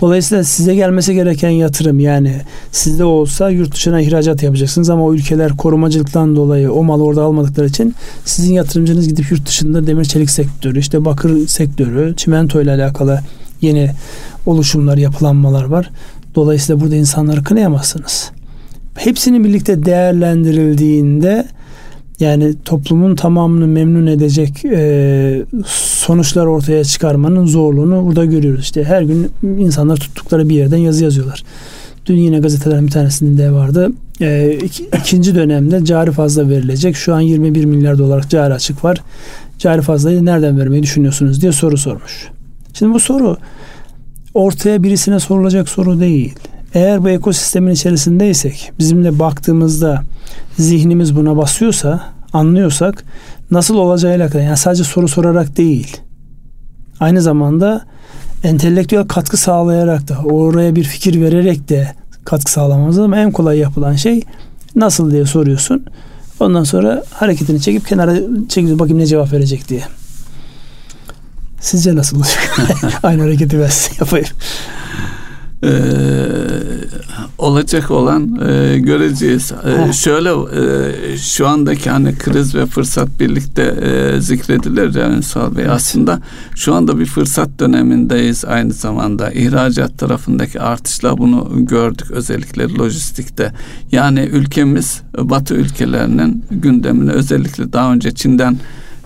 Dolayısıyla size gelmesi gereken yatırım yani sizde olsa yurt dışına ihracat yapacaksınız ama o ülkeler korumacılıktan dolayı o malı orada almadıkları için sizin yatırımcınız gidip yurt dışında demir çelik sektörü, işte bakır sektörü, çimento ile alakalı yeni oluşumlar, yapılanmalar var. Dolayısıyla burada insanları kınayamazsınız hepsini birlikte değerlendirildiğinde yani toplumun tamamını memnun edecek e, sonuçlar ortaya çıkarmanın zorluğunu burada görüyoruz. İşte her gün insanlar tuttukları bir yerden yazı yazıyorlar. Dün yine gazetelerin bir tanesinde vardı. E, ikinci dönemde cari fazla verilecek. Şu an 21 milyar dolar cari açık var. Cari fazlayı nereden vermeyi düşünüyorsunuz diye soru sormuş. Şimdi bu soru ortaya birisine sorulacak soru değil. Eğer bu ekosistemin içerisindeysek, bizimle baktığımızda zihnimiz buna basıyorsa, anlıyorsak nasıl olacağıyla alakalı. Yani sadece soru sorarak değil. Aynı zamanda entelektüel katkı sağlayarak da oraya bir fikir vererek de katkı sağlamamız ama en kolay yapılan şey nasıl diye soruyorsun. Ondan sonra hareketini çekip kenara çekip bakayım ne cevap verecek diye. Sizce nasıl olacak? [laughs] Aynı hareketi ben yapayım e, olacak olan e, göreceğiz. E, şöyle e, şu andaki hani kriz ve fırsat birlikte e, zikredilir ya Ünsal Bey. Evet. Aslında şu anda bir fırsat dönemindeyiz aynı zamanda. ihracat tarafındaki artışla bunu gördük özellikle lojistikte. Yani ülkemiz Batı ülkelerinin gündemine özellikle daha önce Çin'den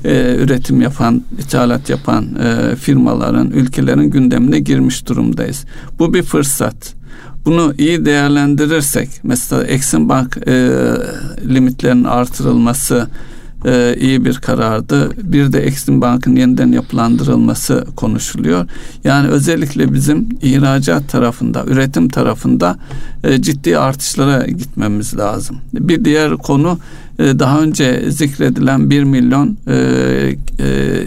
e, üretim yapan, ithalat yapan e, firmaların, ülkelerin gündemine girmiş durumdayız. Bu bir fırsat. Bunu iyi değerlendirirsek, mesela Exim Bank e, limitlerinin artırılması e, iyi bir karardı. Bir de Exim Bank'ın yeniden yapılandırılması konuşuluyor. Yani özellikle bizim ihracat tarafında, üretim tarafında e, ciddi artışlara gitmemiz lazım. Bir diğer konu daha önce zikredilen 1 milyon e, e,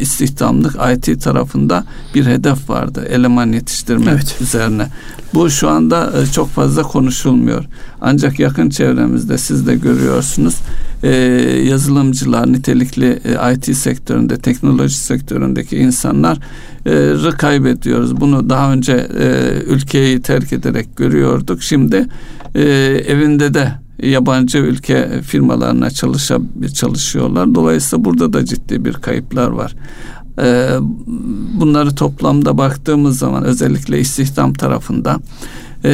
istihdamlık IT tarafında bir hedef vardı. Eleman yetiştirme evet. üzerine. Bu şu anda e, çok fazla konuşulmuyor. Ancak yakın çevremizde siz de görüyorsunuz e, yazılımcılar, nitelikli e, IT sektöründe, teknoloji sektöründeki insanlar e, kaybediyoruz. Bunu daha önce e, ülkeyi terk ederek görüyorduk. Şimdi e, evinde de yabancı ülke firmalarına çalışa, çalışıyorlar. Dolayısıyla burada da ciddi bir kayıplar var. Ee, bunları toplamda baktığımız zaman özellikle istihdam tarafında e,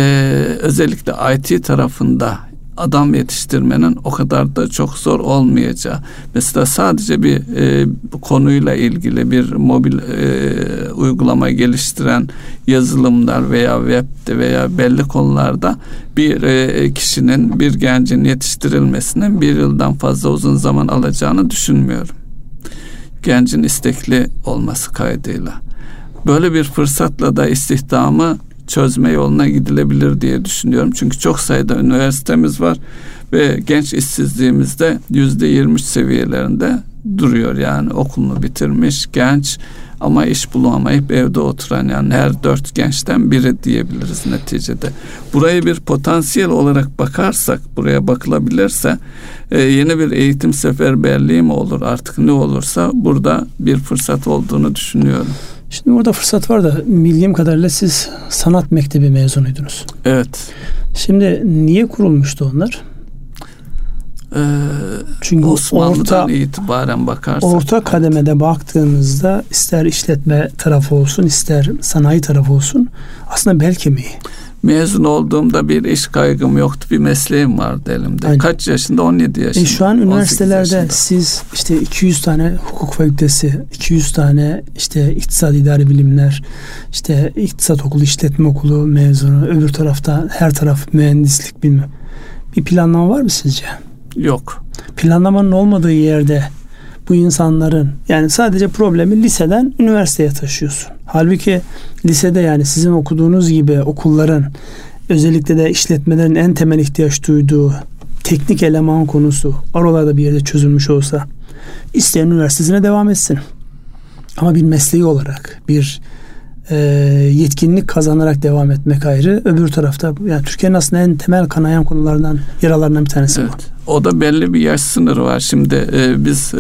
özellikle IT tarafında adam yetiştirmenin o kadar da çok zor olmayacağı. Mesela sadece bir e, konuyla ilgili bir mobil e, uygulama geliştiren yazılımlar veya webde veya belli konularda bir e, kişinin bir gencin yetiştirilmesinin bir yıldan fazla uzun zaman alacağını düşünmüyorum. Gencin istekli olması kaydıyla. Böyle bir fırsatla da istihdamı çözme yoluna gidilebilir diye düşünüyorum. Çünkü çok sayıda üniversitemiz var ve genç işsizliğimizde yüzde yirmi seviyelerinde duruyor yani okulunu bitirmiş genç ama iş bulamayıp evde oturan yani her dört gençten biri diyebiliriz neticede. Burayı bir potansiyel olarak bakarsak buraya bakılabilirse e, yeni bir eğitim seferberliği mi olur artık ne olursa burada bir fırsat olduğunu düşünüyorum. Şimdi burada fırsat var da bildiğim kadarıyla siz sanat mektebi mezunuydunuz. Evet. Şimdi niye kurulmuştu onlar? Ee, Çünkü Osmanlı'dan orta, itibaren bakarsak. Orta kademede baktığımızda ister işletme tarafı olsun ister sanayi tarafı olsun aslında bel kemiği mezun olduğumda bir iş kaygım yoktu. Bir mesleğim vardı elimde. Aynen. Kaç yaşında? 17 yaşında. E şu an üniversitelerde siz işte 200 tane hukuk fakültesi, 200 tane işte iktisat idari bilimler, işte iktisat okulu, işletme okulu mezunu, öbür tarafta her taraf mühendislik bilmem. Bir planlama var mı sizce? Yok. Planlamanın olmadığı yerde bu insanların yani sadece problemi liseden üniversiteye taşıyorsun. Halbuki lisede yani sizin okuduğunuz gibi okulların özellikle de işletmelerin en temel ihtiyaç duyduğu teknik eleman konusu oralarda bir yerde çözülmüş olsa isteyen üniversitesine devam etsin. Ama bir mesleği olarak bir e, yetkinlik kazanarak devam etmek ayrı. Öbür tarafta yani Türkiye'nin aslında en temel kanayan konulardan yaralarından bir tanesi evet. bu. O da belli bir yaş sınırı var. Şimdi e, biz e,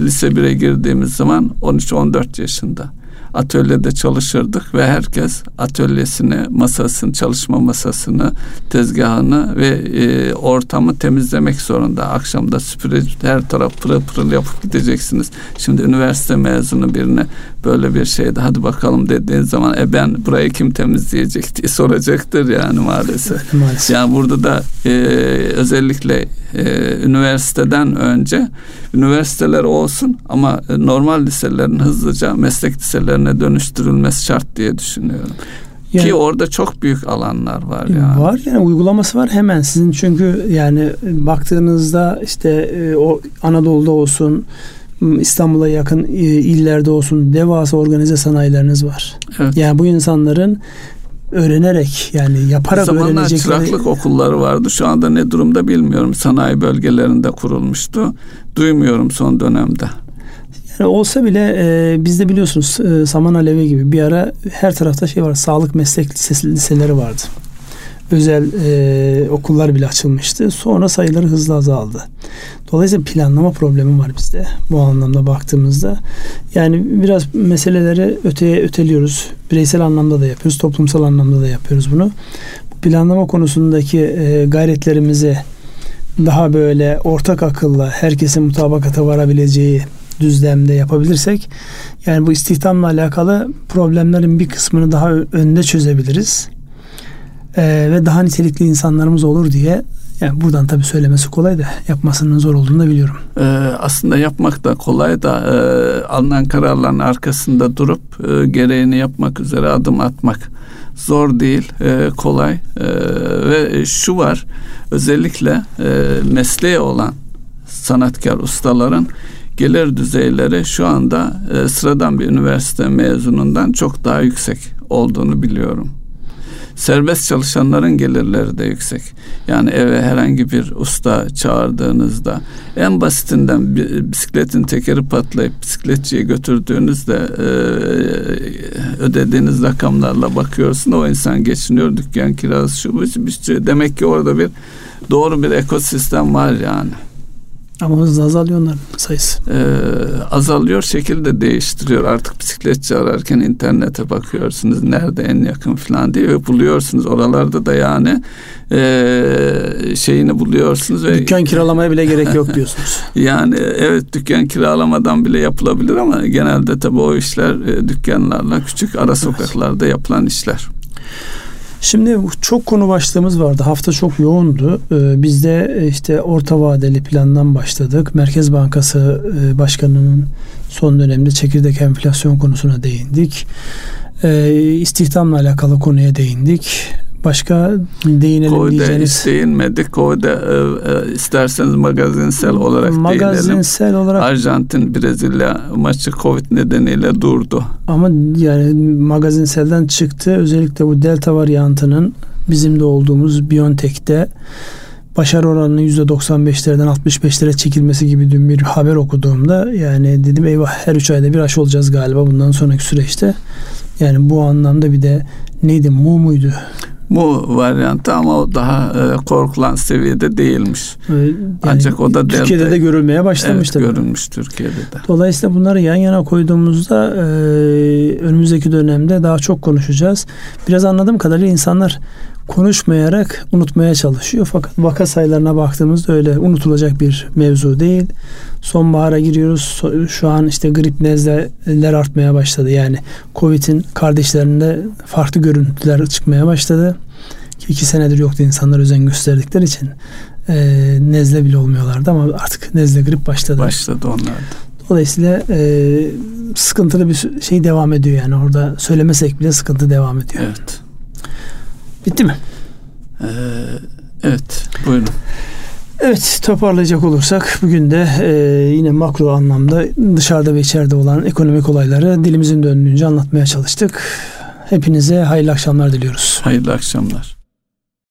lise 1'e girdiğimiz zaman 13-14 yaşında atölyede çalışırdık ve herkes atölyesini, masasını, çalışma masasını, tezgahını ve e, ortamı temizlemek zorunda. Akşamda süpüre her taraf pırıl pırıl yapıp gideceksiniz. Şimdi üniversite mezunu birine böyle bir şeyde hadi bakalım dediğin zaman e ben burayı kim temizleyecek diye [laughs] soracaktır yani maalesef. [laughs] maalesef. Yani burada da e, özellikle e, üniversiteden önce üniversiteler olsun ama normal liselerin hızlıca meslek liselerine dönüştürülmesi şart diye düşünüyorum. Yani, Ki orada çok büyük alanlar var yani. Var yani uygulaması var hemen sizin çünkü yani baktığınızda işte e, o Anadolu'da olsun İstanbul'a yakın e, illerde olsun devasa organize sanayileriniz var. Evet. Yani bu insanların öğrenerek yani yaparak Zamanlar öğrenecekleri... çıraklık okulları vardı. Şu anda ne durumda bilmiyorum. Sanayi bölgelerinde kurulmuştu. Duymuyorum son dönemde. Yani olsa bile e, bizde biliyorsunuz e, Saman Alevi gibi bir ara her tarafta şey var. Sağlık meslek lisesi, liseleri vardı. Özel e, okullar bile açılmıştı. Sonra sayıları hızla azaldı. Dolayısıyla planlama problemi var bizde bu anlamda baktığımızda. Yani biraz meseleleri öteye öteliyoruz. Bireysel anlamda da yapıyoruz, toplumsal anlamda da yapıyoruz bunu. Bu planlama konusundaki e, gayretlerimizi daha böyle ortak akılla herkesin mutabakata varabileceği düzlemde yapabilirsek yani bu istihdamla alakalı problemlerin bir kısmını daha önde çözebiliriz. Ee, ve daha nitelikli insanlarımız olur diye yani buradan tabii söylemesi kolay da yapmasının zor olduğunu da biliyorum. Ee, aslında yapmak da kolay da e, alınan kararların arkasında durup e, gereğini yapmak üzere adım atmak zor değil, e, kolay e, ve şu var özellikle e, mesleği olan sanatkar ustaların gelir düzeyleri şu anda e, sıradan bir üniversite mezunundan çok daha yüksek olduğunu biliyorum serbest çalışanların gelirleri de yüksek. Yani eve herhangi bir usta çağırdığınızda en basitinden bisikletin tekeri patlayıp bisikletçiye götürdüğünüzde e, ödediğiniz rakamlarla bakıyorsun o insan geçiniyor dükkan kirası şu bu. Demek ki orada bir doğru bir ekosistem var yani. Ama hızla azalıyor onların sayısı. Ee, azalıyor, şekil de değiştiriyor. Artık bisikletçi ararken internete bakıyorsunuz. Nerede en yakın falan diye ve buluyorsunuz. Oralarda da yani e, şeyini buluyorsunuz. Ve, dükkan kiralamaya bile gerek yok [laughs] diyorsunuz. yani evet dükkan kiralamadan bile yapılabilir ama genelde tabii o işler e, dükkanlarla küçük ara sokaklarda yapılan işler. Şimdi çok konu başlığımız vardı. Hafta çok yoğundu. Ee, biz de işte orta vadeli plandan başladık. Merkez Bankası e, Başkanı'nın son dönemde çekirdek enflasyon konusuna değindik. Ee, istihdamla alakalı konuya değindik. Başka değinelim Koyda diyeceğiniz. değinmedik. Koyda e, e, isterseniz magazinsel olarak Magazinsel değinelim. olarak Arjantin Brezilya maçı Covid nedeniyle durdu. ama yani magazinselden çıktı. Özellikle bu delta varyantının bizim de olduğumuz Biontech'te başarı oranının %95'lerden 65'lere çekilmesi gibi dün bir haber okuduğumda yani dedim eyvah her 3 ayda bir aşı olacağız galiba bundan sonraki süreçte. Yani bu anlamda bir de neydi mu muydu? Bu varyantı ama o daha e, korkulan seviyede değilmiş. Ee, Yani Ancak o da Türkiye'de delta- de görülmeye başlamıştı. Evet, görülmüş Türkiye'de de. Dolayısıyla bunları yan yana koyduğumuzda e, önümüzdeki dönemde daha çok konuşacağız. Biraz anladığım kadarıyla insanlar konuşmayarak unutmaya çalışıyor. Fakat vaka sayılarına baktığımızda öyle unutulacak bir mevzu değil. Sonbahara giriyoruz. Şu an işte grip nezleler artmaya başladı. Yani Covid'in kardeşlerinde farklı görüntüler çıkmaya başladı. Ki iki senedir yoktu insanlar özen gösterdikleri için. E, nezle bile olmuyorlardı ama artık nezle grip başladı. Başladı onlar. Dolayısıyla e, sıkıntılı bir şey devam ediyor yani orada söylemesek bile sıkıntı devam ediyor. Evet. Bitti mi? Ee, evet. Buyurun. Evet toparlayacak olursak bugün de e, yine makro anlamda dışarıda ve içeride olan ekonomik olayları dilimizin döndüğünce anlatmaya çalıştık. Hepinize hayırlı akşamlar diliyoruz. Hayırlı akşamlar.